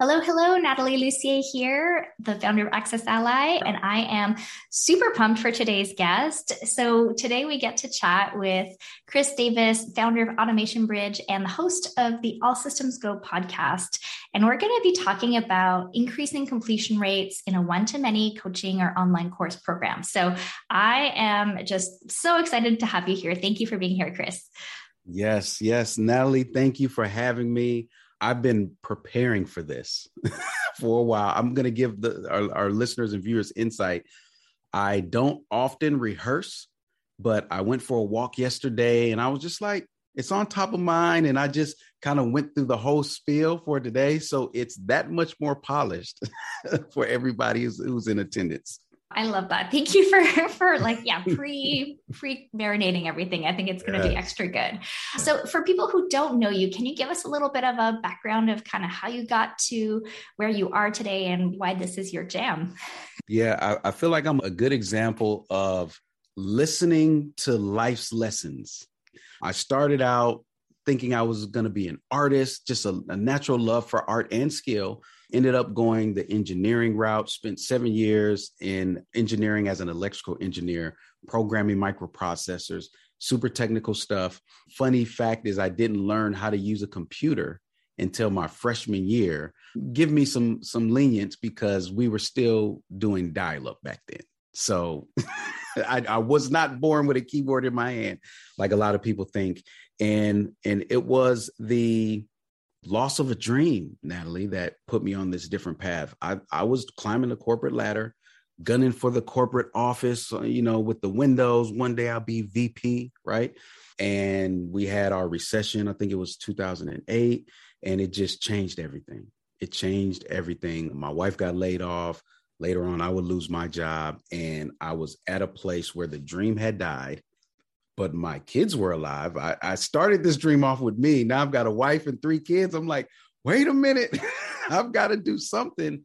Hello, hello, Natalie Lucier here, the founder of Access Ally, and I am super pumped for today's guest. So, today we get to chat with Chris Davis, founder of Automation Bridge and the host of the All Systems Go podcast. And we're going to be talking about increasing completion rates in a one to many coaching or online course program. So, I am just so excited to have you here. Thank you for being here, Chris. Yes, yes. Natalie, thank you for having me. I've been preparing for this for a while. I'm going to give the, our, our listeners and viewers insight. I don't often rehearse, but I went for a walk yesterday and I was just like, it's on top of mind. And I just kind of went through the whole spiel for today. So it's that much more polished for everybody who's, who's in attendance. I love that. Thank you for for like yeah pre pre marinating everything. I think it's going to yes. be extra good. So for people who don't know you, can you give us a little bit of a background of kind of how you got to where you are today and why this is your jam? Yeah, I, I feel like I'm a good example of listening to life's lessons. I started out thinking I was going to be an artist, just a, a natural love for art and skill ended up going the engineering route spent seven years in engineering as an electrical engineer programming microprocessors super technical stuff. Funny fact is i didn't learn how to use a computer until my freshman year. Give me some some lenience because we were still doing dial-up back then. So I, I was not born with a keyboard in my hand like a lot of people think. And and it was the loss of a dream, Natalie, that put me on this different path. I, I was climbing the corporate ladder, gunning for the corporate office, uh, you know, with the windows. One day I'll be VP, right? And we had our recession, I think it was 2008, and it just changed everything. It changed everything. My wife got laid off. Later on, I would lose my job. And I was at a place where the dream had died but my kids were alive. I, I, started this dream off with me. Now I've got a wife and three kids. I'm like, wait a minute, I've got to do something.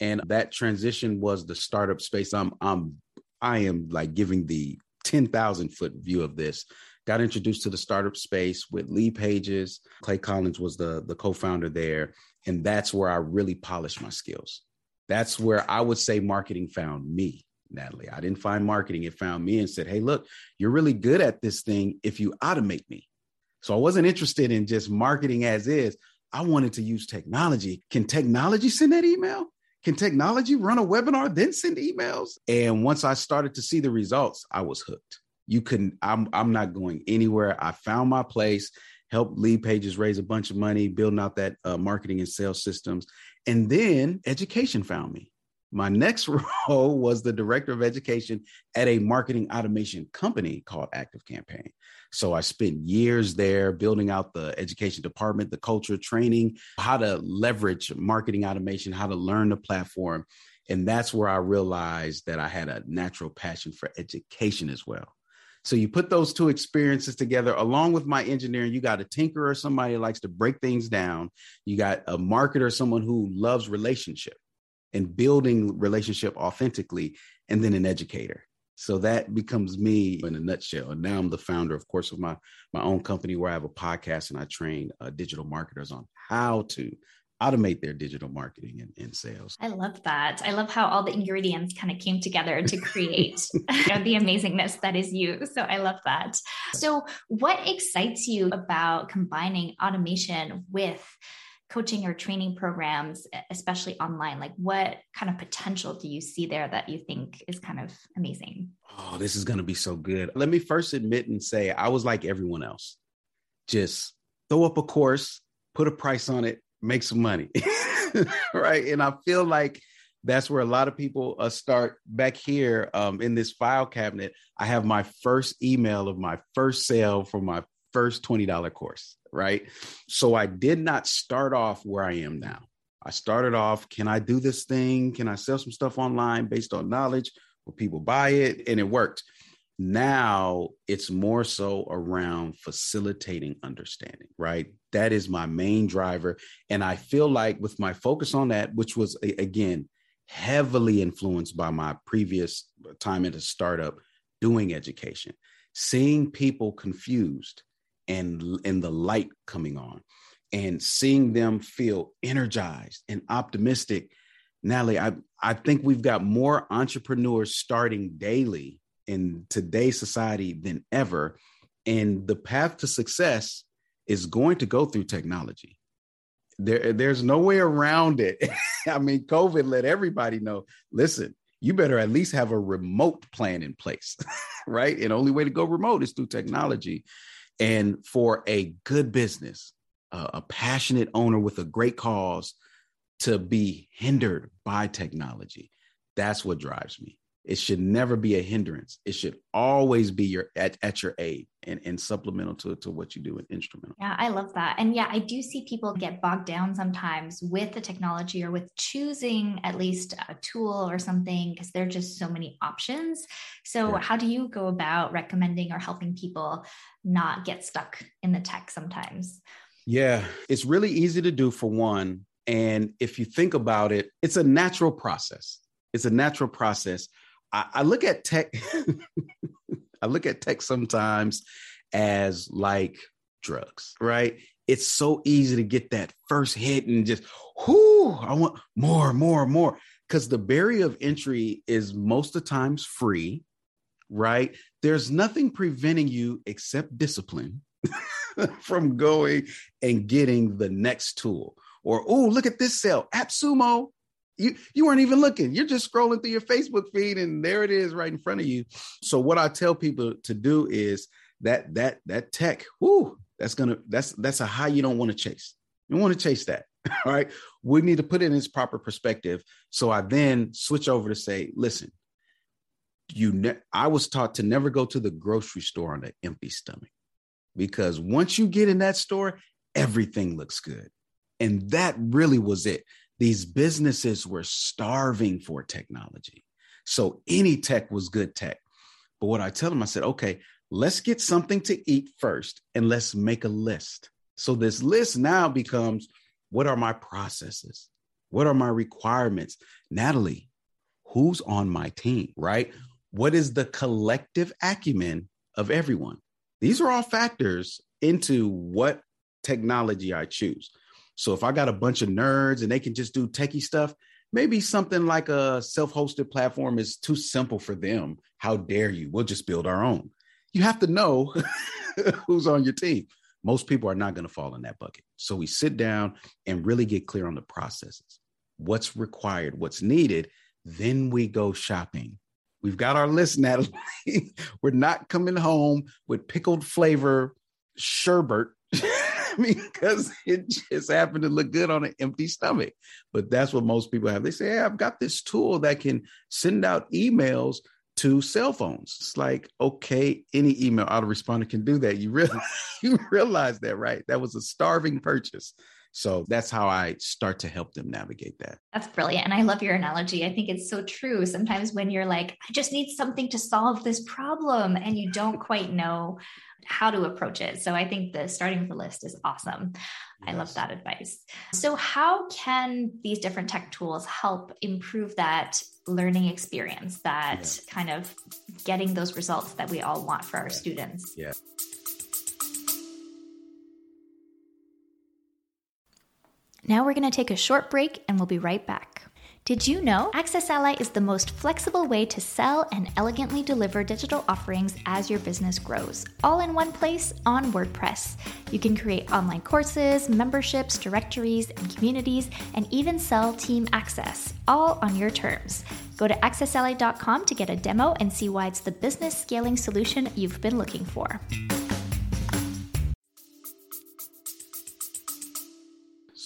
And that transition was the startup space. I'm I'm I am like giving the 10,000 foot view of this. Got introduced to the startup space with Leadpages. Clay Collins was the, the co-founder there. And that's where I really polished my skills. That's where I would say marketing found me Natalie. I didn't find marketing. It found me and said, Hey, look, you're really good at this thing if you automate me. So I wasn't interested in just marketing as is. I wanted to use technology. Can technology send that email? Can technology run a webinar, then send emails? And once I started to see the results, I was hooked. You couldn't, I'm, I'm not going anywhere. I found my place, helped Leadpages raise a bunch of money, building out that uh, marketing and sales systems. And then education found me. My next role was the director of education at a marketing automation company called Active Campaign. So I spent years there building out the education department, the culture, training, how to leverage marketing automation, how to learn the platform. And that's where I realized that I had a natural passion for education as well. So you put those two experiences together along with my engineering. You got a tinkerer, somebody who likes to break things down. You got a marketer, someone who loves relationship and building relationship authentically and then an educator so that becomes me in a nutshell and now i'm the founder of course of my my own company where i have a podcast and i train uh, digital marketers on how to automate their digital marketing and, and, sales. I love that. I love how all the ingredients kind of came together to create you know, the amazingness that is you. So I love that. So what excites you about combining automation with coaching or training programs, especially online? Like, what kind of potential do you see there that you think is kind of amazing? Oh, this is going to be so good. Let me first admit and say I was like everyone else. Just throw up a course, put a price on it, make some money. right. And I feel like that's where a lot of people uh, start back here um, in this file cabinet. I have my first email of my first sale for my first $20 course right? So I did not start off where I am now. I started off, can I do this thing? Can I sell some stuff online based on knowledge? Will people buy it? And it worked. now it's more so around facilitating understanding, right? That is my main driver. And I feel like with my focus on that, which was again heavily influenced by my previous time at a startup doing education, seeing people confused and, and the light coming on and seeing them feel energized and optimistic. Natalie, I, I think we've got more entrepreneurs starting daily in today's society than ever. And the path to success is going to go through technology. There, there's no way around it. I mean, COVID let everybody know listen, you better at least have a remote plan in place, right? And only way to go remote is through technology. And for a good business, uh, a passionate owner with a great cause to be hindered by technology, that's what drives me. It should never be a hindrance. It should always be your at, at your aid and, and supplemental to, to what you do and instrumental. Yeah, I love that. And yeah, I do see people get bogged down sometimes with the technology or with choosing at least a tool or something because there are just so many options. So, yeah. how do you go about recommending or helping people not get stuck in the tech sometimes? Yeah, it's really easy to do for one. And if you think about it, it's a natural process. It's a natural process I, I look at tech, I look at tech sometimes as like drugs, right? It's so easy to get that first hit and just, whoo, I want more, more, more. Because the barrier of entry is most of the times free, right? There's nothing preventing you except discipline from going and getting the next tool. Or, oh, look at this sale, AppSumo you you weren't even looking. You're just scrolling through your Facebook feed, and there it is right in front of you. So what I tell people to do is that that that tech, whoo, that's gonna that's that's a high you don't want to chase. You want to chase that. All right. We need to put it in its proper perspective. So I then switch over to say, listen, you ne- I was taught to never go to the grocery store on an empty stomach because once you get in that store, everything looks good. And that really was it these businesses were starving for technology. So any tech was good tech. But what I tell them, I said, okay, let's get something to eat first and let's make a list. So this list now becomes what are my processes? What are my requirements? Natalie, who's on my team, right? What is the collective acumen of everyone? These are all factors into what technology I choose. So if I got a bunch of nerds and they can just do techie stuff, maybe something like a self-hosted platform is too simple for them. How dare you? We'll just build our own. You have to know who's on your team. Most people are not going to fall in that bucket. So we sit down and really get clear on the processes. What's required, what's needed, then we go shopping. We've got our list, Natalie. We're not coming home with pickled flavor sherbet because it just happened to look good on an empty stomach. But that's what most people have. They say, hey, I've got this tool that can send out emails to cell phones. It's like, okay, any email autoresponder can do that. You realize you realize that, right? That was a starving purchase. So that's how I start to help them navigate that. That's brilliant. And I love your analogy. I think it's so true. Sometimes when you're like, I just need something to solve this problem, and you don't quite know how to approach it. So I think the starting with a list is awesome. Yes. I love that advice. So, how can these different tech tools help improve that learning experience, that yeah. kind of getting those results that we all want for our yeah. students? Yeah. Now we're going to take a short break and we'll be right back. Did you know Access Ally is the most flexible way to sell and elegantly deliver digital offerings as your business grows, all in one place on WordPress? You can create online courses, memberships, directories, and communities, and even sell team access, all on your terms. Go to accessally.com to get a demo and see why it's the business scaling solution you've been looking for.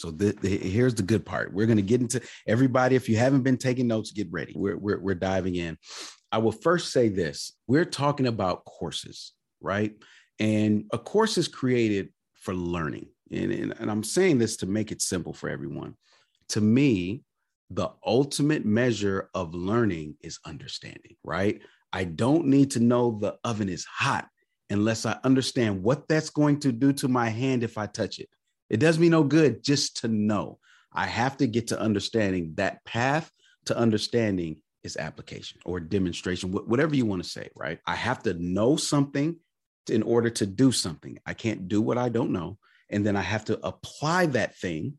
So here's the good part. We're going to get into everybody. If you haven't been taking notes, get ready. We're, we're, we're diving in. I will first say this we're talking about courses, right? And a course is created for learning. And, and, and I'm saying this to make it simple for everyone. To me, the ultimate measure of learning is understanding, right? I don't need to know the oven is hot unless I understand what that's going to do to my hand if I touch it. It does me no good just to know. I have to get to understanding that path to understanding is application or demonstration, whatever you want to say, right? I have to know something in order to do something. I can't do what I don't know. And then I have to apply that thing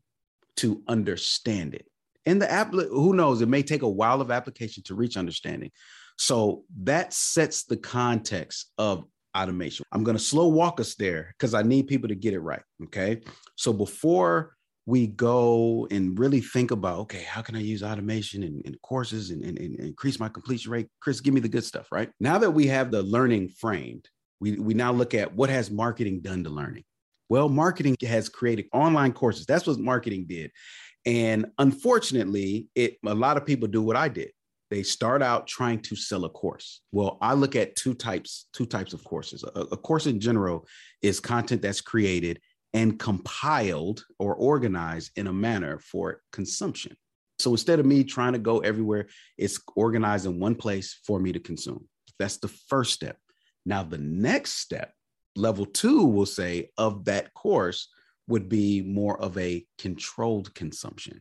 to understand it. And the app, who knows, it may take a while of application to reach understanding. So that sets the context of automation. I'm going to slow walk us there because I need people to get it right. Okay. So before we go and really think about, okay, how can I use automation and, in courses and, and, and, increase my completion rate? Chris, give me the good stuff, right? Now that we have the learning framed, we, we now look at what has marketing done to learning? Well, marketing has created online courses. That's what marketing did. And unfortunately, it a lot of people do what I did they start out trying to sell a course. Well i look at two types two types of courses. A, a, course in general is content that's created and compiled or organized in a manner for consumption. So instead of me trying to go everywhere it's organized in one place for me to consume. That's the first step. Now the next step level two will say of that course would be more of a controlled consumption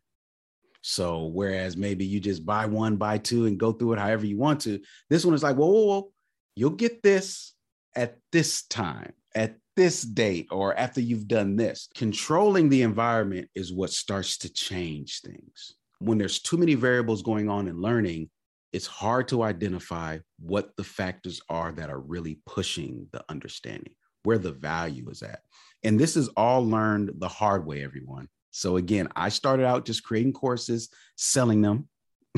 so whereas maybe you just buy one, buy two, and go through it however you want to, this one is like, whoa, whoa, whoa, you'll get this at this time, at this date, or after you've done this. Controlling the environment is what starts to change things. When there's too many variables going on in learning, it's hard to identify what the factors are that are really pushing the understanding, where the value is at. And this is all learned the hard way, everyone. So again, I started out just creating courses, selling them.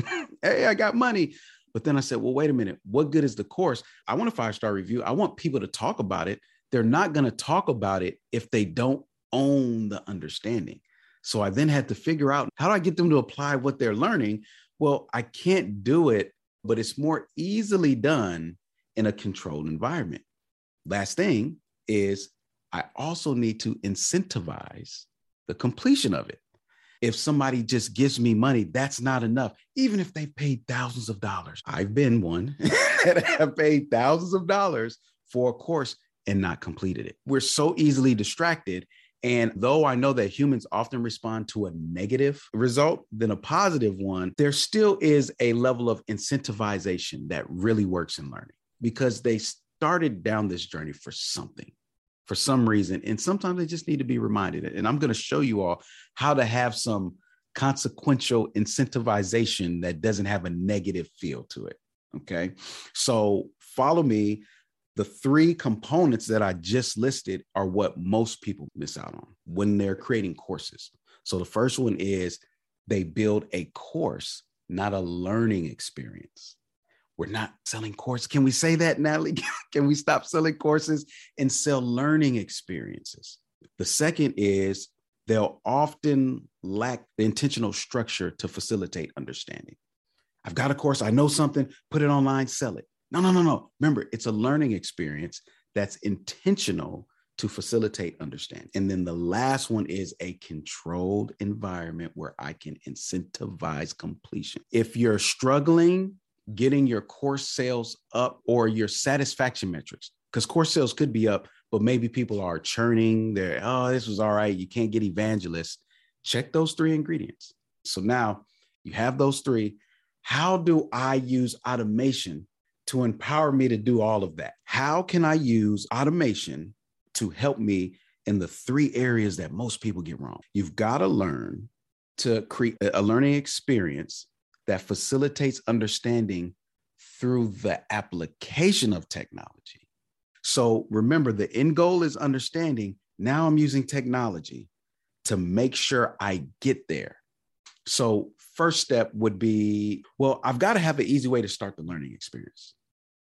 hey, I got money. But then I said, well, wait a minute. What good is the course? I want a five star review. I want people to talk about it. They're not going to talk about it if they don't own the understanding. So I then had to figure out how do I get them to apply what they're learning? Well, I can't do it, but it's more easily done in a controlled environment. Last thing is I also need to incentivize the completion of it. If somebody just gives me money, that's not enough, even if they've paid thousands of dollars. I've been one that have paid thousands of dollars for a course and not completed it. We're so easily distracted. And though I know that humans often respond to a negative result than a positive one, there still is a level of incentivization that really works in learning because they started down this journey for something for some reason. And sometimes they just need to be reminded. And I'm going to show you all how to have some consequential incentivization that doesn't have a negative feel to it. Okay. So follow me. The three components that I just listed are what most people miss out on when they're creating courses. So the first one is they build a course, not a learning experience we're not selling courses. Can we say that, Natalie? Can we stop selling courses and sell learning experiences? The second is they'll often lack the intentional structure to facilitate understanding. I've got a course, I know something, put it online, sell it. No, no, no, no. Remember, it's a learning experience that's intentional to facilitate understanding. And then the last one is a controlled environment where I can incentivize completion. If you're struggling getting your course sales up or your satisfaction metrics because course sales could be up but maybe people are churning they're oh this was all right you can't get evangelists. Check those three ingredients. So now you have those three. How do i use automation to empower me to do all of that? How can i use automation to help me in the three areas that most people get wrong? You've got to learn to create a learning experience that facilitates understanding through the application of technology. So remember, the end goal is understanding. Now I'm using technology to make sure I get there. So, first step would be well, I've got to have an easy way to start the learning experience.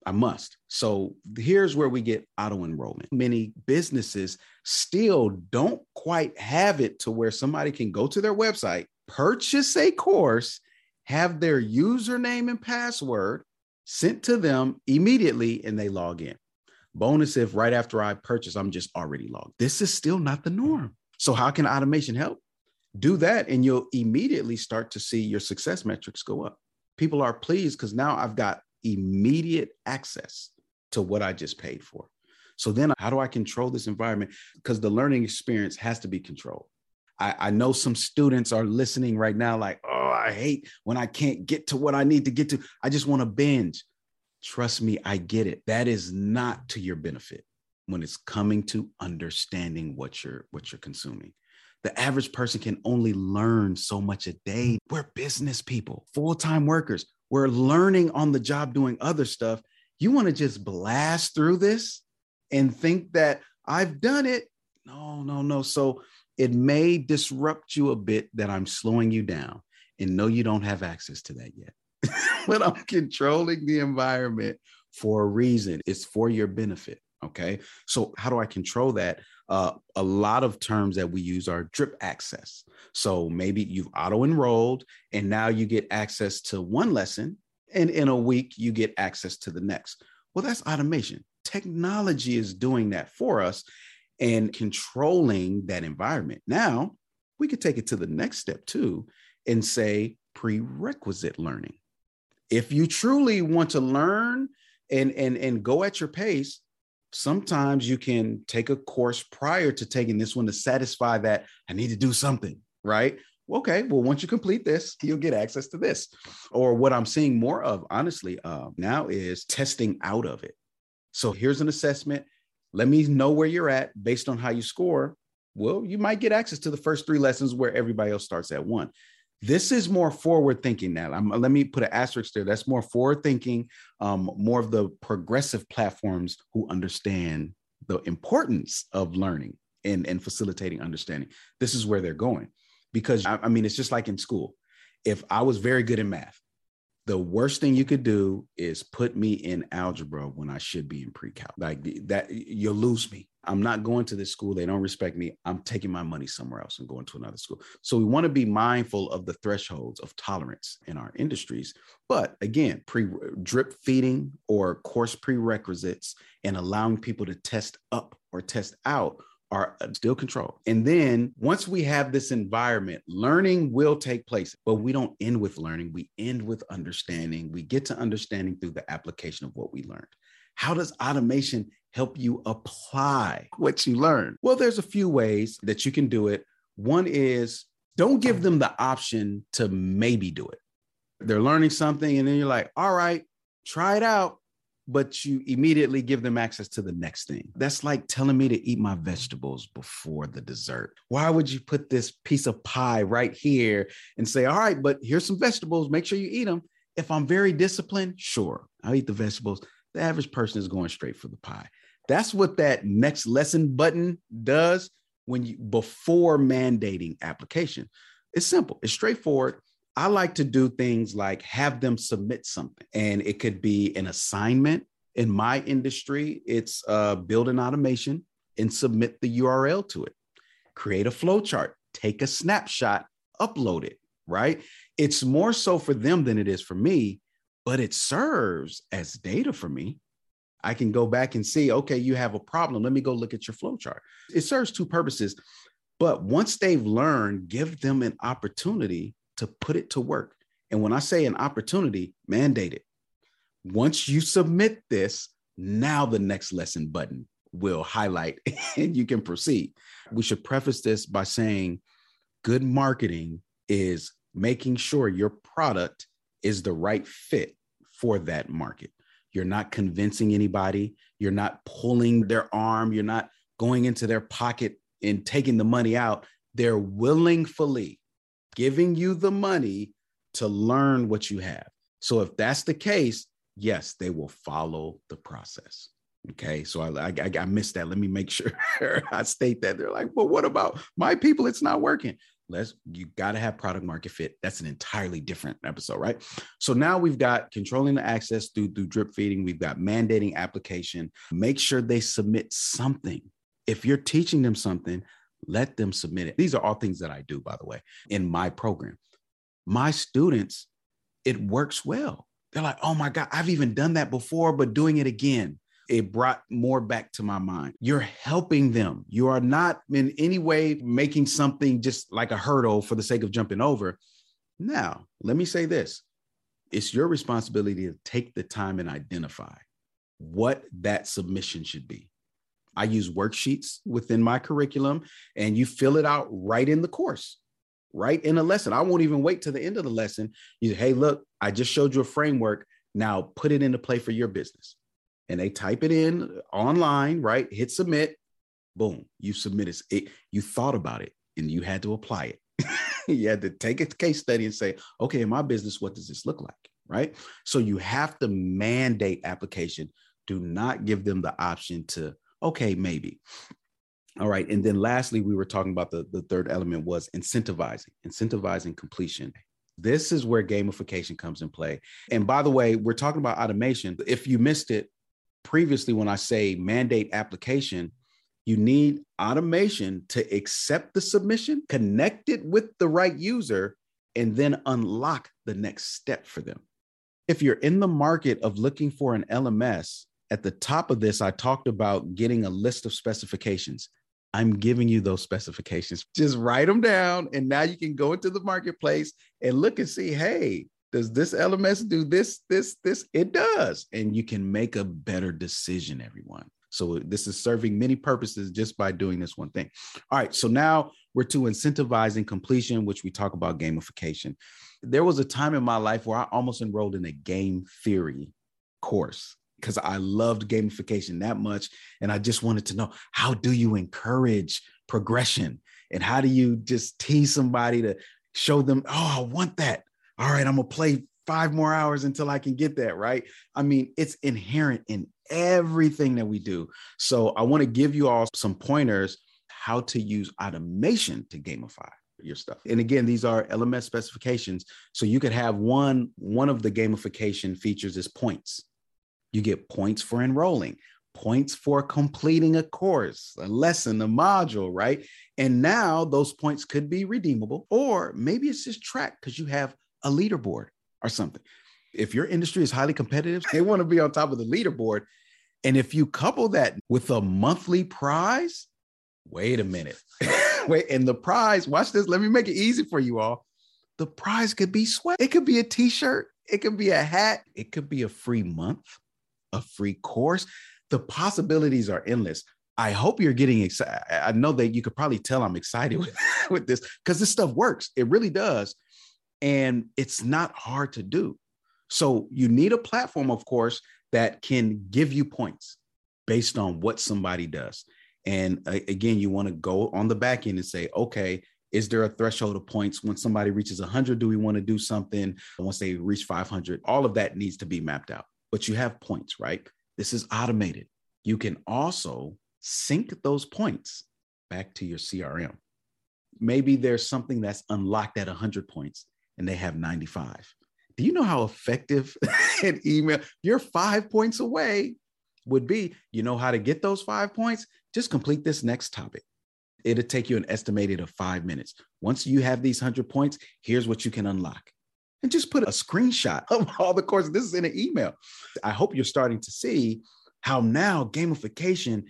I must. So, here's where we get auto enrollment. Many businesses still don't quite have it to where somebody can go to their website, purchase a course, have their username and password sent to them immediately and they log in. Bonus if right after I purchase, I'm just already logged. This is still not the norm. So, how can automation help? Do that, and you'll immediately start to see your success metrics go up. People are pleased because now I've got immediate access to what I just paid for. So then, how do I control this environment? Because the learning experience has to be controlled. I, I, know some students are listening right now, like, oh, I hate when I can't get to what I need to get to. I just want to binge. Trust me, I get it. That is not to your benefit when it's coming to understanding what you're what you're consuming. The average person can only learn so much a day. We're business people, full-time workers. We're learning on the job doing other stuff. You want to just blast through this and think that I've done it? No, no, no. So it may disrupt you a bit that I'm slowing you down and know you don't have access to that yet. but I'm controlling the environment for a reason. It's for your benefit. Okay. So, how do I control that? Uh, a lot of terms that we use are drip access. So, maybe you've auto enrolled and now you get access to one lesson, and in a week, you get access to the next. Well, that's automation. Technology is doing that for us and controlling that environment. Now, we could take it to the next step too and say prerequisite learning. If you truly want to learn and and and go at your pace, sometimes you can take a course prior to taking this one to satisfy that I need to do something, right? Okay, well, once you complete this, you'll get access to this. Or what I'm seeing more of, honestly, uh, now is testing out of it. So here's an assessment. Let me know where you're at based on how you score. Well, you might get access to the first three lessons where everybody else starts at one. This is more forward thinking now. I'm, let me put an asterisk there. That's more forward thinking, um, more of the progressive platforms who understand the importance of learning and, and facilitating understanding. This is where they're going. Because I, I mean, it's just like in school. If I was very good in math, the worst thing you could do is put me in algebra when I should be in pre-cal. Like that, you'll lose me. I'm not going to this school. They don't respect me. I'm taking my money somewhere else and going to another school. So we want to be mindful of the thresholds of tolerance in our industries. But again, pre drip feeding or course prerequisites and allowing people to test up or test out are still controlled. And then once we have this environment, learning will take place, but we don't end with learning. We end with understanding. We get to understanding through the application of what we learned. How does automation help you apply what you learn? Well, there's a few ways that you can do it. One is don't give them the option to maybe do it. They're learning something, and then you're like, all right, try it out but you immediately give them access to the next thing. That's like telling me to eat my vegetables before the dessert. Why would you put this piece of pie right here and say, all right, but here's some vegetables, make sure you eat them? If I'm very disciplined, sure, I'll eat the vegetables. The average person is going straight for the pie. That's what that next lesson button does when you before mandating application. It's simple, it's straightforward. I like to do things like have them submit something, and it could be an assignment. In my industry, it's uh, build an automation and submit the URL to it. Create a flow chart, take a snapshot, upload it, right? It's more so for them than it is for me, but it serves as data for me. I can go back and see, okay, you have a problem. Let me go look at your flow chart. It serves two purposes. But once they've learned, give them an opportunity to put it to work. And when I say an opportunity, mandate it. Once you submit this, now the next lesson button will highlight and you can proceed. We should preface this by saying good marketing is making sure your product is the right fit for that market. You're not convincing anybody, you're not pulling their arm, you're not going into their pocket and taking the money out. They're willingly giving you the money to learn what you have. So if that's the case, yes, they will follow the process. Okay, so I, I, I missed that. Let me make sure I state that. They're like, well, what about my people? It's not working. Let's you got to have product market fit. That's an entirely different episode, right? So now we've got controlling the access through through drip feeding. We've got mandating application. Make sure they submit something. If you're teaching them something, let them submit it. These are all things that I do, by the way, in my program. My students, it works well. They're like, oh my God, I've even done that before, but doing it again, it brought more back to my mind. You're helping them. You are not in any way making something just like a hurdle for the sake of jumping over. Now, let me say this it's your responsibility to take the time and identify what that submission should be. I use worksheets within my curriculum, and you fill it out right in the course, right in a lesson. I won't even wait to the end of the lesson. You, say, hey, look, I just showed you a framework. Now put it into play for your business. And they type it in online, right? Hit submit. Boom, you submit it. You thought about it and you had to apply it. you had to take a case study and say, okay, in my business, what does this look like? Right. So you have to mandate application. Do not give them the option to, okay, maybe. All right. And then lastly, we were talking about the, the third element was incentivizing, incentivizing completion. This is where gamification comes in play. And by the way, we're talking about automation. If you missed it previously, when I say mandate application, you need automation to accept the submission, connect it with the right user, and then unlock the next step for them. If you're in the market of looking for an LMS, at the top of this, I talked about getting a list of specifications. I'm giving you those specifications. Just write them down. And now you can go into the marketplace and look and see hey, does this LMS do this, this, this? It does. And you can make a better decision, everyone. So this is serving many purposes just by doing this one thing. All right, so now we're to incentivizing completion, which we talk about gamification. There was a time in my life where I almost enrolled in a game theory course because I loved gamification that much. And I just wanted to know how do you encourage progression? And how do you just tease somebody to show them, oh, I want that. All right, I'm gonna play five more hours until I can get that, right? I mean, it's inherent in everything that we do. So I want to give you all some pointers how to use automation to gamify your stuff. And again, these are LMS specifications. So you could have one one of the gamification features is points. You get points for enrolling, points for completing a course, a lesson, a module, right? And now those points could be redeemable or maybe it's just tracked because you have a leaderboard or something if your industry is highly competitive, they want to be on top of the leaderboard. And if you couple that with a monthly prize, wait a minute. wait, and the prize, watch this. Let me make it easy for you all. The prize could be sweat. It could be a t-shirt. It could be a hat. It could be a free month, a free course. The possibilities are endless. I hope you're getting excited. I know that you could probably tell I'm excited with, with this because this stuff works. It really does. And it's not hard to do. So you need a platform, of course, that can give you points based on what somebody does. And uh, again, you want to go on the back end and say, okay, is there a threshold of points when somebody reaches 100? Do we want to do something once they reach 500? All of that needs to be mapped out, but you have points, right? This is automated. You can also sync those points back to your CRM. Maybe there's something that's unlocked at 100 points and they have 95 do you know how effective an email you're five points away would be you know how to get those five points just complete this next topic it'll take you an estimated of five minutes once you have these 100 points here's what you can unlock and just put a screenshot of all the courses this is in an email i hope you're starting to see how now gamification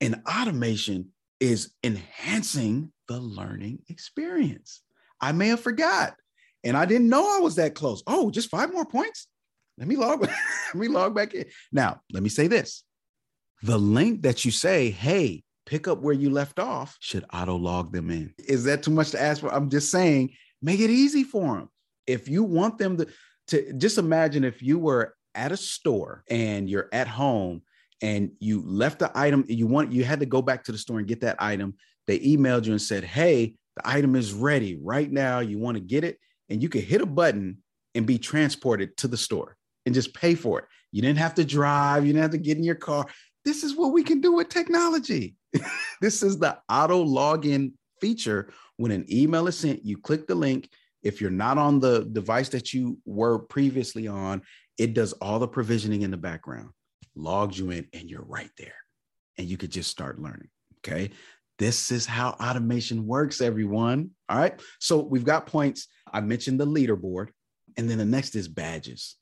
and automation is enhancing the learning experience i may have forgot and I didn't know I was that close. Oh, just five more points. Let me log. let me log back in. Now, let me say this: the link that you say, "Hey, pick up where you left off," should auto log them in. Is that too much to ask for? I'm just saying, make it easy for them. If you want them to, to just imagine if you were at a store and you're at home and you left the item you want you had to go back to the store and get that item they emailed you and said hey the item is ready right now you want to get it and you could hit a button and be transported to the store and just pay for it. You didn't have to drive, you didn't have to get in your car. This is what we can do with technology. this is the auto login feature. When an email is sent, you click the link. If you're not on the device that you were previously on, it does all the provisioning in the background, logs you in, and you're right there. And you could just start learning. Okay. This is how automation works, everyone. All right. So we've got points. I mentioned the leaderboard, and then the next is badges.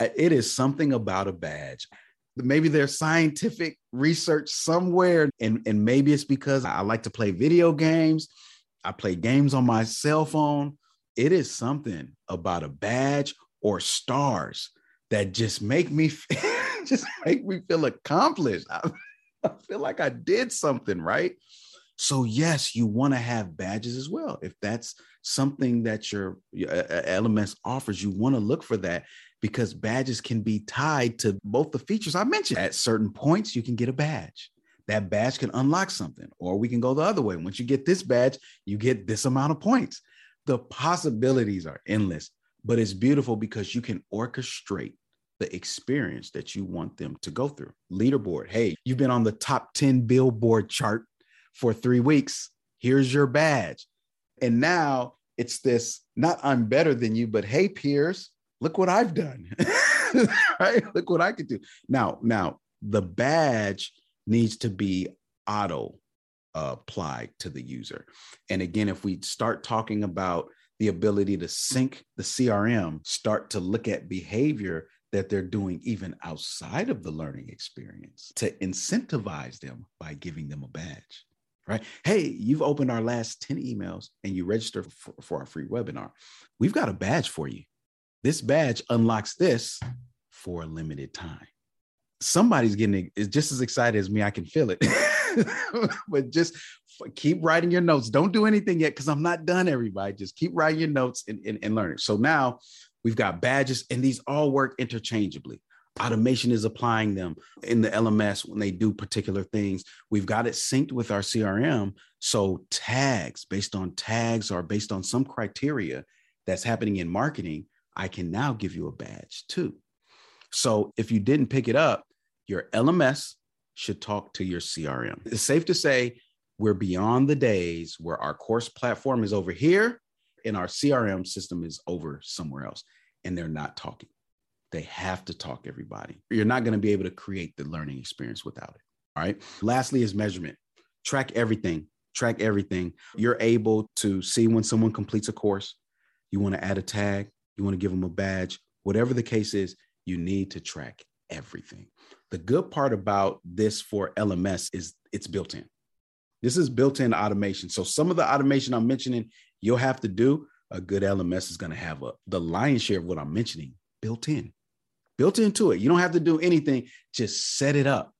Uh, it is something about a badge. Maybe there's scientific research somewhere, and, and maybe it's because I like to play video games. I play games on my cell phone. It is something about a badge or stars that just make me just make me feel accomplished. I, I feel like I did something, right? So yes, you want to have badges as well. If that's something that your, your LMS offers, you want to look for that because badges can be tied to both the features I mentioned. At certain points, you can get a badge. That badge can unlock something, or we can go the other way. Once you get this badge, you get this amount of points. The possibilities are endless, but it's beautiful because you can orchestrate the experience that you want them to go through. Leaderboard. Hey, you've been on the top 10 billboard chart for three weeks. Here's your badge. And now it's this not I'm better than you, but hey, peers, look what I've done. right? Look what I could do. Now, now the badge needs to be auto applied to the user. And again, if we start talking about the ability to sync the CRM, start to look at behavior that they're doing even outside of the learning experience to incentivize them by giving them a badge right? Hey, you've opened our last 10 emails and you register for, for, our free webinar. We've got a badge for you. This badge unlocks this for a limited time. Somebody's getting is just as excited as me. I can feel it. but just keep writing your notes. Don't do anything yet because I'm not done, everybody. Just keep writing your notes and, and, and learning. So now we've got badges, and these all work interchangeably automation is applying them in the LMS when they do particular things. We've got it synced with our CRM. So tags based on tags or based on some criteria that's happening in marketing, I can now give you a badge too. So if you didn't pick it up, your LMS should talk to your CRM. It's safe to say we're beyond the days where our course platform is over here and our CRM system is over somewhere else and they're not talking. They have to talk everybody. You're not going to be able to create the learning experience without it. All right. Lastly, is measurement. Track everything. Track everything. You're able to see when someone completes a course. You want to add a tag. You want to give them a badge. Whatever the case is, you need to track everything. The good part about this for LMS is it's built in. This is built in automation. So some of the automation I'm mentioning, you'll have to do. A good LMS is going to have a, the lion's share of what I'm mentioning built in built into it. You don't have to do anything, just set it up.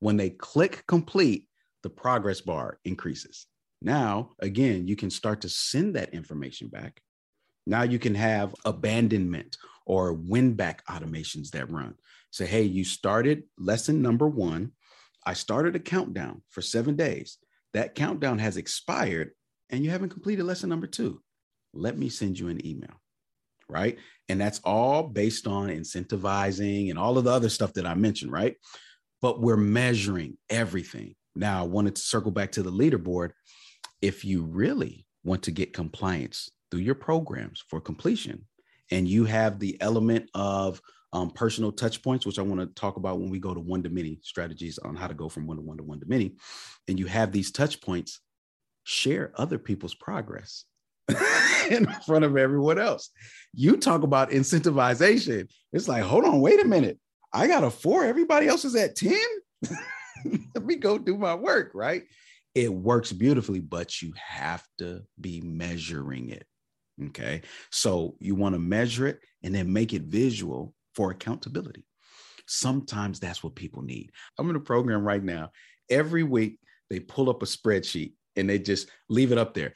When they click complete, the progress bar increases. Now, again, you can start to send that information back. Now you can have abandonment or win back automations that run. Say, hey, you started lesson number one. I started a countdown for seven days. That countdown has expired and you haven't completed lesson number two. Let me send you an email right? And that's all based on incentivizing and all of the other stuff that I mentioned, right? But we're measuring everything. Now, I wanted to circle back to the leaderboard. If you really want to get compliance through your programs for completion, and you have the element of um, personal touch points, which I want to talk about when we go to one to many strategies on how to go from one to one to one to many, and you have these touch points, share other people's progress. in front of everyone else. You talk about incentivization. It's like, hold on, wait a minute. I got a four, everybody else is at 10. Let me go do my work, right? It works beautifully, but you have to be measuring it. Okay. So you want to measure it and then make it visual for accountability. Sometimes that's what people need. I'm in a program right now. Every week, they pull up a spreadsheet and they just leave it up there.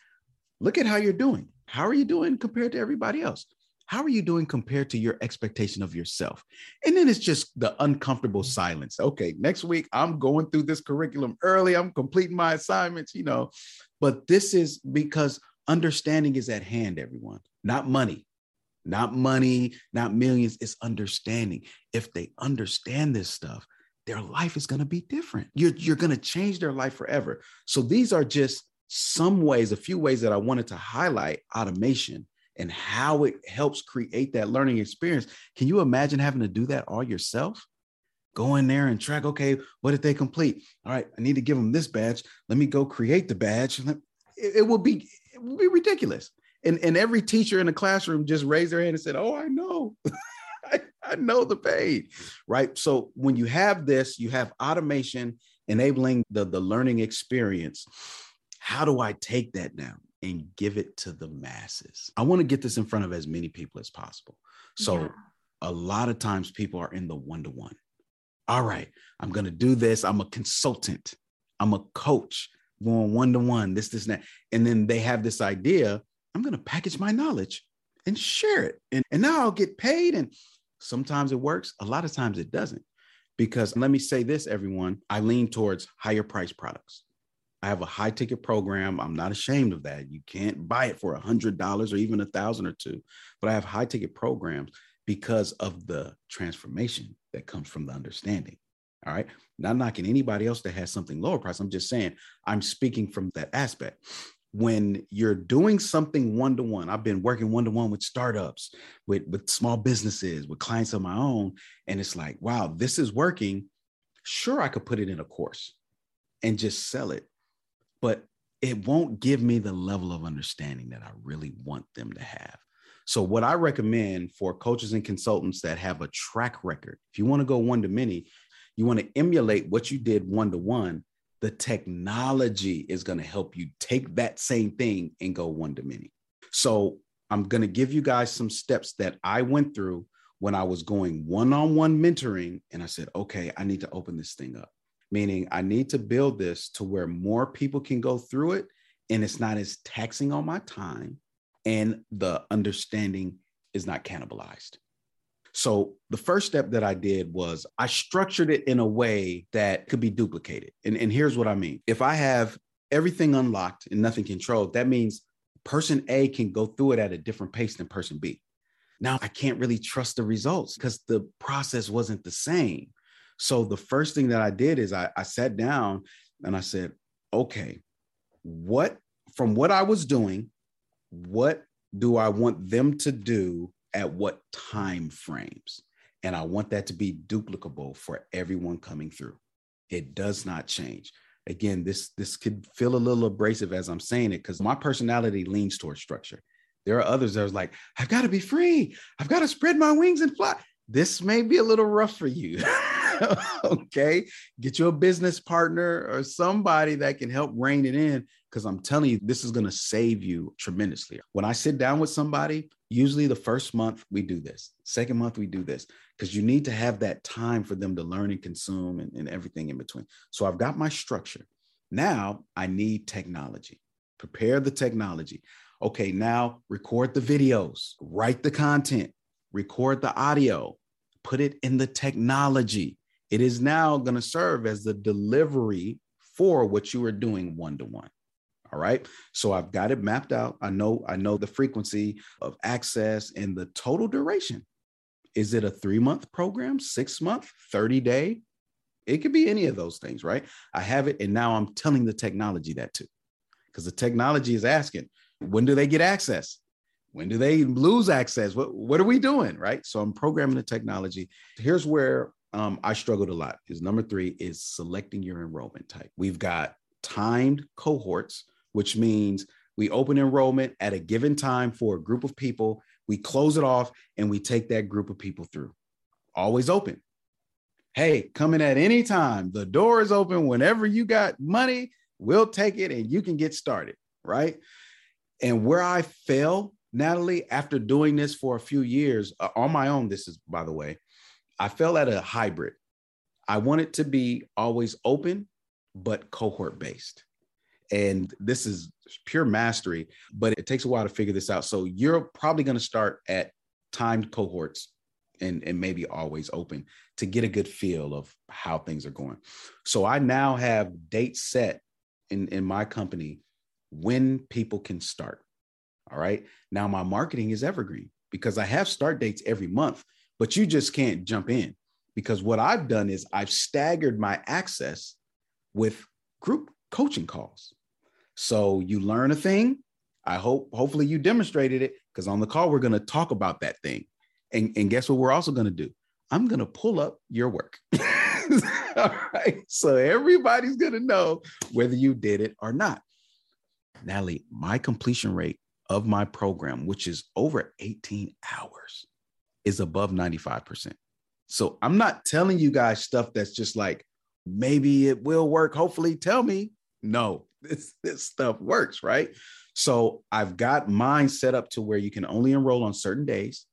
Look at how you're doing. How are you doing compared to everybody else? How are you doing compared to your expectation of yourself? And then it's just the uncomfortable silence. Okay, next week I'm going through this curriculum early, I'm completing my assignments, you know. But this is because understanding is at hand, everyone, not money. Not money, not millions, it's understanding. If they understand this stuff, their life is going to be different. You're, you're going to change their life forever. So these are just some ways, a few ways that I wanted to highlight automation and how it helps create that learning experience. Can you imagine having to do that all yourself? Go in there and track, okay, what did they complete? All right, I need to give them this badge. Let me go create the badge. It, it will be it will be ridiculous. And, and every teacher in the classroom just raised their hand and said, Oh, I know. I, I know the pain. Right. So when you have this, you have automation enabling the, the learning experience how do I take that now and give it to the masses. I want to get this in front of as many people as possible. So yeah. a lot of times people are in the one to one. All right, I'm going to do this. I'm a consultant, I'm a coach, going one to one, this, this, and that. And then they have this idea I'm going to package my knowledge and share it. And, and now I'll get paid. And sometimes it works, a lot of times it doesn't. Because let me say this, everyone, I lean towards higher price products. I have a high ticket program. I'm not ashamed of that. You can't buy it for a hundred dollars or even a thousand or two, but I have high ticket programs because of the transformation that comes from the understanding. All right. Not knocking anybody else that has something lower price. I'm just saying I'm speaking from that aspect when you're doing something one to one, I've been working one to one with startups, with, with small businesses, with clients of my own. And it's like, wow, this is working. Sure, I could put it in a course and just sell it, but it won't give me the level of understanding that I really want them to have. So, what I recommend for coaches and consultants that have a track record, if you want to go one to many, you want to emulate what you did one to one the technology is going to help you take that same thing and go one to many. So I'm going to give you guys some steps that I went through when I was going one on one mentoring. And I said, okay, I need to open this thing up, meaning I need to build this to where more people can go through it and it's not as taxing on my time and the understanding is not cannibalized. So the first step that I did was I structured it in a way that could be duplicated. And, and here's what I mean. If I have everything unlocked and nothing controlled, that means person A can go through it at a different pace than person B. Now I can't really trust the results because the process wasn't the same. So the first thing that I did is I, I sat down and I said, okay, what from what I was doing, what do I want them to do at what time frames. And I want that to be duplicable for everyone coming through. It does not change. Again, this this could feel a little abrasive as I'm saying it because my personality leans towards structure. There are others that are like, I've got to be free. I've got to spread my wings and fly. This may be a little rough for you. okay. Get you a business partner or somebody that can help rein it in because I'm telling you, this is going to save you tremendously. When I sit down with somebody, usually the first month we do this, second month we do this, because you need to have that time for them to learn and consume and, and everything in between. So I've got my structure. Now I need technology. Prepare the technology. Okay, now record the videos, write the content, record the audio, put it in the technology. It is now going to serve as the delivery for what you are doing one to one. All right. So I've got it mapped out. I know, I know the frequency of access and the total duration. Is it a three month program, six month, 30 day? It could be any of those things, right? I have it. And now I'm telling the technology that too, because the technology is asking, when do they get access? When do they lose access? What, what are we doing? Right. So I'm programming the technology. Here's where um, I struggled a lot is number three is selecting your enrollment type. We've got timed cohorts which means we open enrollment at a given time for a group of people. We close it off and we take that group of people through. Always open. Hey, come in at any time. The door is open whenever you got money. We'll take it and you can get started. Right. And where I fail, Natalie, after doing this for a few years uh, on my own, this is by the way, I fell at a hybrid. I want it to be always open, but cohort based. And this is pure mastery, but it takes a while to figure this out. So you're probably going to start at timed cohorts and, and maybe always open to get a good feel of how things are going. So I now have dates set in, in my company when people can start. All right. Now my marketing is evergreen because I have start dates every month, but you just can't jump in because what I've done is I've staggered my access with group coaching calls. So you learn a thing. I hope, hopefully, you demonstrated it because on the call, we're going to talk about that thing. And, and guess what? We're also going to do? I'm going to pull up your work. All right. So everybody's going to know whether you did it or not. Natalie, my completion rate of my program, which is over 18 hours, is above 95%. So I'm not telling you guys stuff that's just like, maybe it will work. Hopefully, tell me. No, this this stuff works, right? So I've got mine set up to where you can only enroll on certain days.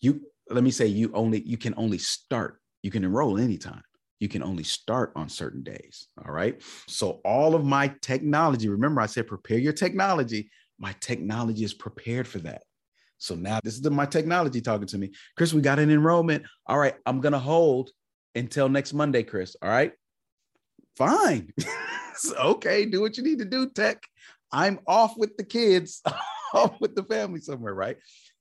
You let me say you only you can only start. You can enroll anytime. You can only start on certain days. All right. So all of my technology, remember I said prepare your technology. My technology is prepared for that. So now this is the, my technology talking to me. Chris, we got an enrollment. All right, I'm gonna hold until next Monday, Chris. All right. Fine. okay, do what you need to do, tech. I'm off with the kids, off with the family somewhere, right?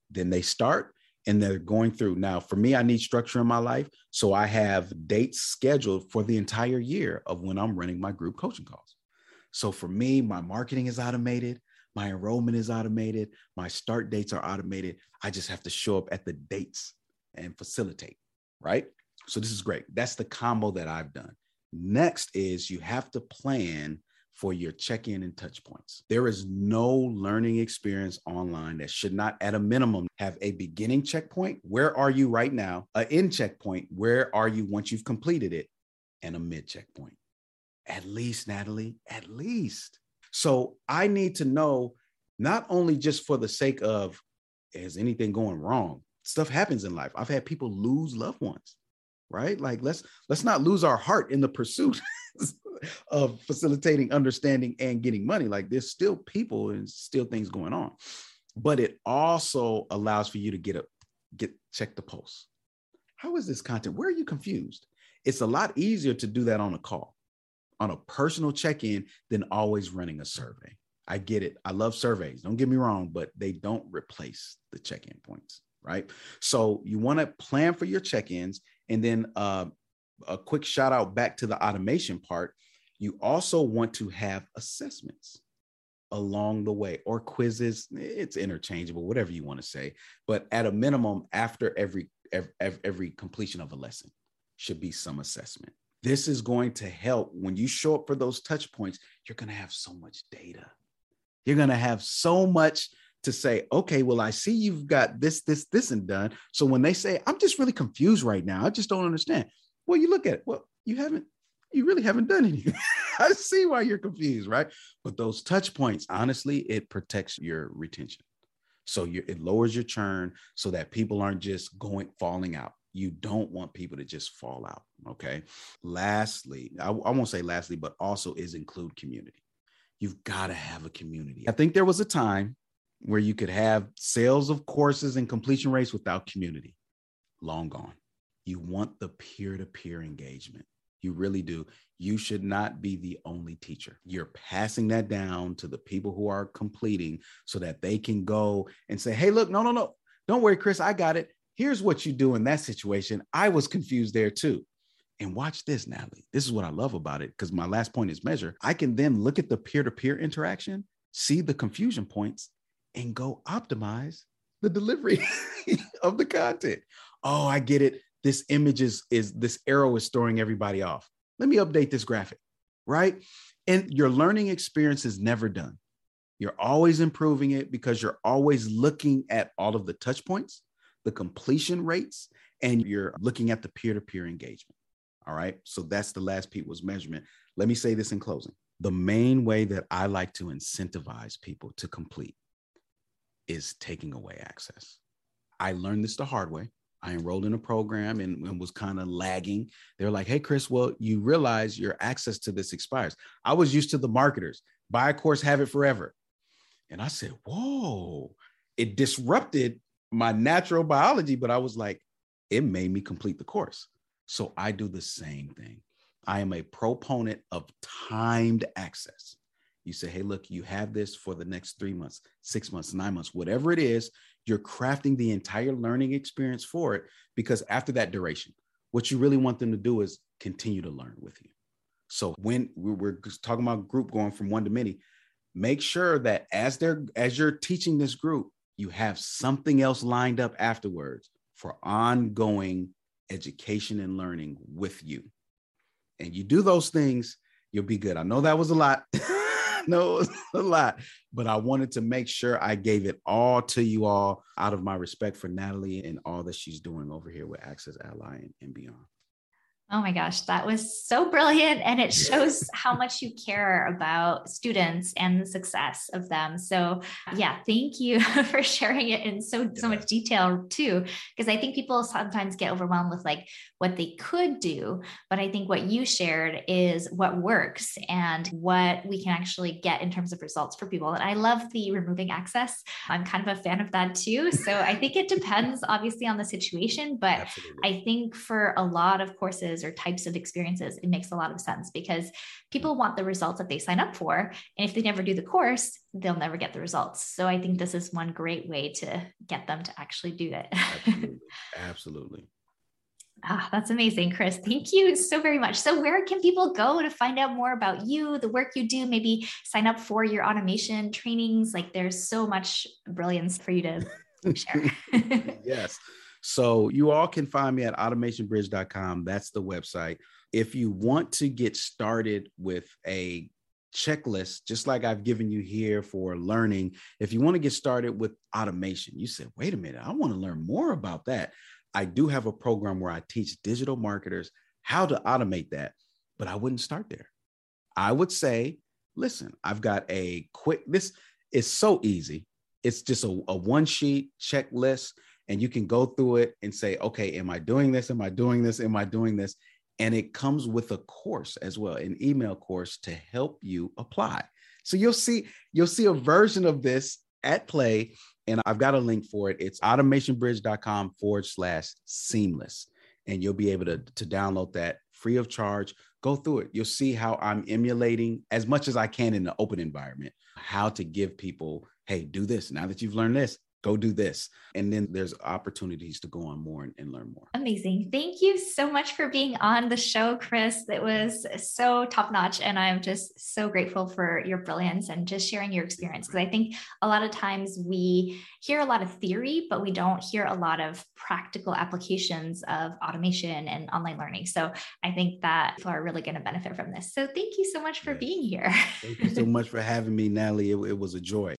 Then they start and they're going through. Now, for me, I need structure in my life. So I have dates scheduled for the entire year of when I'm running my group coaching calls. So for me, my marketing is automated, my enrollment is automated, my start dates are automated. I just have to show up at the dates and facilitate, right? So this is great. That's the combo that I've done. Next is you have to plan for your check in and touch points. There is no learning experience online that should not, at a minimum, have a beginning checkpoint. Where are you right now? A end checkpoint. Where are you once you've completed it? And a mid checkpoint. At least, Natalie, at least. So I need to know not only just for the sake of is anything going wrong? Stuff happens in life. I've had people lose loved ones, right? Like let's let's not lose our heart in the pursuit of facilitating understanding and getting money. Like there's still people and still things going on. But it also allows for you to get a get check the pulse. How is this content? Where are you confused? It's a lot easier to do that on a call, on a personal check-in than always running a survey. I get it. I love surveys. Don't get me wrong, but they don't replace the check-in points, right? So you want to plan for your check-ins, and then uh, a quick shout out back to the automation part you also want to have assessments along the way or quizzes it's interchangeable whatever you want to say but at a minimum after every every, every completion of a lesson should be some assessment this is going to help when you show up for those touch points you're going to have so much data you're going to have so much to say okay well i see you've got this this this and done so when they say i'm just really confused right now i just don't understand well you look at it well you haven't you really haven't done anything. I see why you're confused, right? But those touch points, honestly, it protects your retention. So you, it lowers your churn so that people aren't just going falling out. You don't want people to just fall out. Okay. Lastly, I, I won't say lastly, but also is include community. You've got to have a community. I think there was a time where you could have sales of courses and completion rates without community. Long gone. You want the peer to peer engagement. You really do. You should not be the only teacher. You're passing that down to the people who are completing so that they can go and say, hey, look, no, no, no. Don't worry, Chris, I got it. Here's what you do in that situation. I was confused there too. And watch this, Natalie. This is what I love about it because my last point is measure. I can then look at the peer to peer interaction, see the confusion points, and go optimize the delivery of the content. Oh, I get it this image is is this arrow is throwing everybody off. Let me update this graphic, right? And your learning experience is never done. You're always improving it because you're always looking at all of the touch points, the completion rates, and you're looking at the peer-to-peer engagement. All right. So that's the last people's measurement. Let me say this in closing. The main way that I like to incentivize people to complete is taking away access. I learned this the hard way. I enrolled in a program and, and was kind of lagging. They're like, hey, Chris, well, you realize your access to this expires. I was used to the marketers buy a course, have it forever. And I said, whoa, it disrupted my natural biology, but I was like, it made me complete the course. So I do the same thing. I am a proponent of timed access. You say, hey, look, you have this for the next three months, six months, nine months, whatever it is you're crafting the entire learning experience for it because after that duration, what you really want them to do is continue to learn with you. So when we're talking about group going from one to many, make sure that as they're as you're teaching this group, you have something else lined up afterwards for ongoing education and learning with you. And you do those things, you'll be good. I know that was a lot. know a lot, but I wanted to make sure I gave it all to you all out of my respect for Natalie and all that she's doing over here with AccessAlly and, and beyond. Oh my gosh, that was so brilliant. And it shows how much you care about students and the success of them. So, yeah, thank you for sharing it in so, so much detail too. Because I think people sometimes get overwhelmed with like what they could do. But I think what you shared is what works and what we can actually get in terms of results for people. And I love the removing access. I'm kind of a fan of that too. So, I think it depends obviously on the situation. But Absolutely. I think for a lot of courses, or types of experiences, it makes a lot of sense because people want the results that they sign up for. And if they never do the course, they'll never get the results. So I think this is one great way to get them to actually do it. Absolutely. Absolutely. Ah, that's amazing, Chris. Thank you so very much. So, where can people go to find out more about you, the work you do? Maybe sign up for your automation trainings. Like, there's so much brilliance for you to share. yes. So you all can find me at automationbridge.com. That's the website. If you want to get started with a checklist, just like I've given you here for learning, if you want to get started with automation, you said, wait a minute, I want to learn more about that. I do have a program where I teach digital marketers how to automate that, but I wouldn't start there. I would say, listen, I've got a quick, this is so easy. It's just a, a one sheet checklist and you can go through it and say, okay, am I doing this? Am I doing this? Am I doing this? And it comes with a course as well, an email course to help you apply. So you'll see, you'll see a version of this at play. And I've got a link for it. It's automationbridge.com forward slash seamless. And you'll be able to, to download that free of charge. Go through it. You'll see how I'm emulating as much as I can in the open environment, how to give people, hey, do this. Now that you've learned this, go do this. And then there's opportunities to go on more and, and, learn more. Amazing. Thank you so much for being on the show chris. It was so top notch and i'm just so grateful for your brilliance and just sharing your experience because i think a lot of times we hear a lot of theory but we don't hear a lot of practical applications of automation and online learning. So i think that people are really going to benefit from this. So thank you so much for yes. being here. Thank you so much for having me natalie. It, it was a joy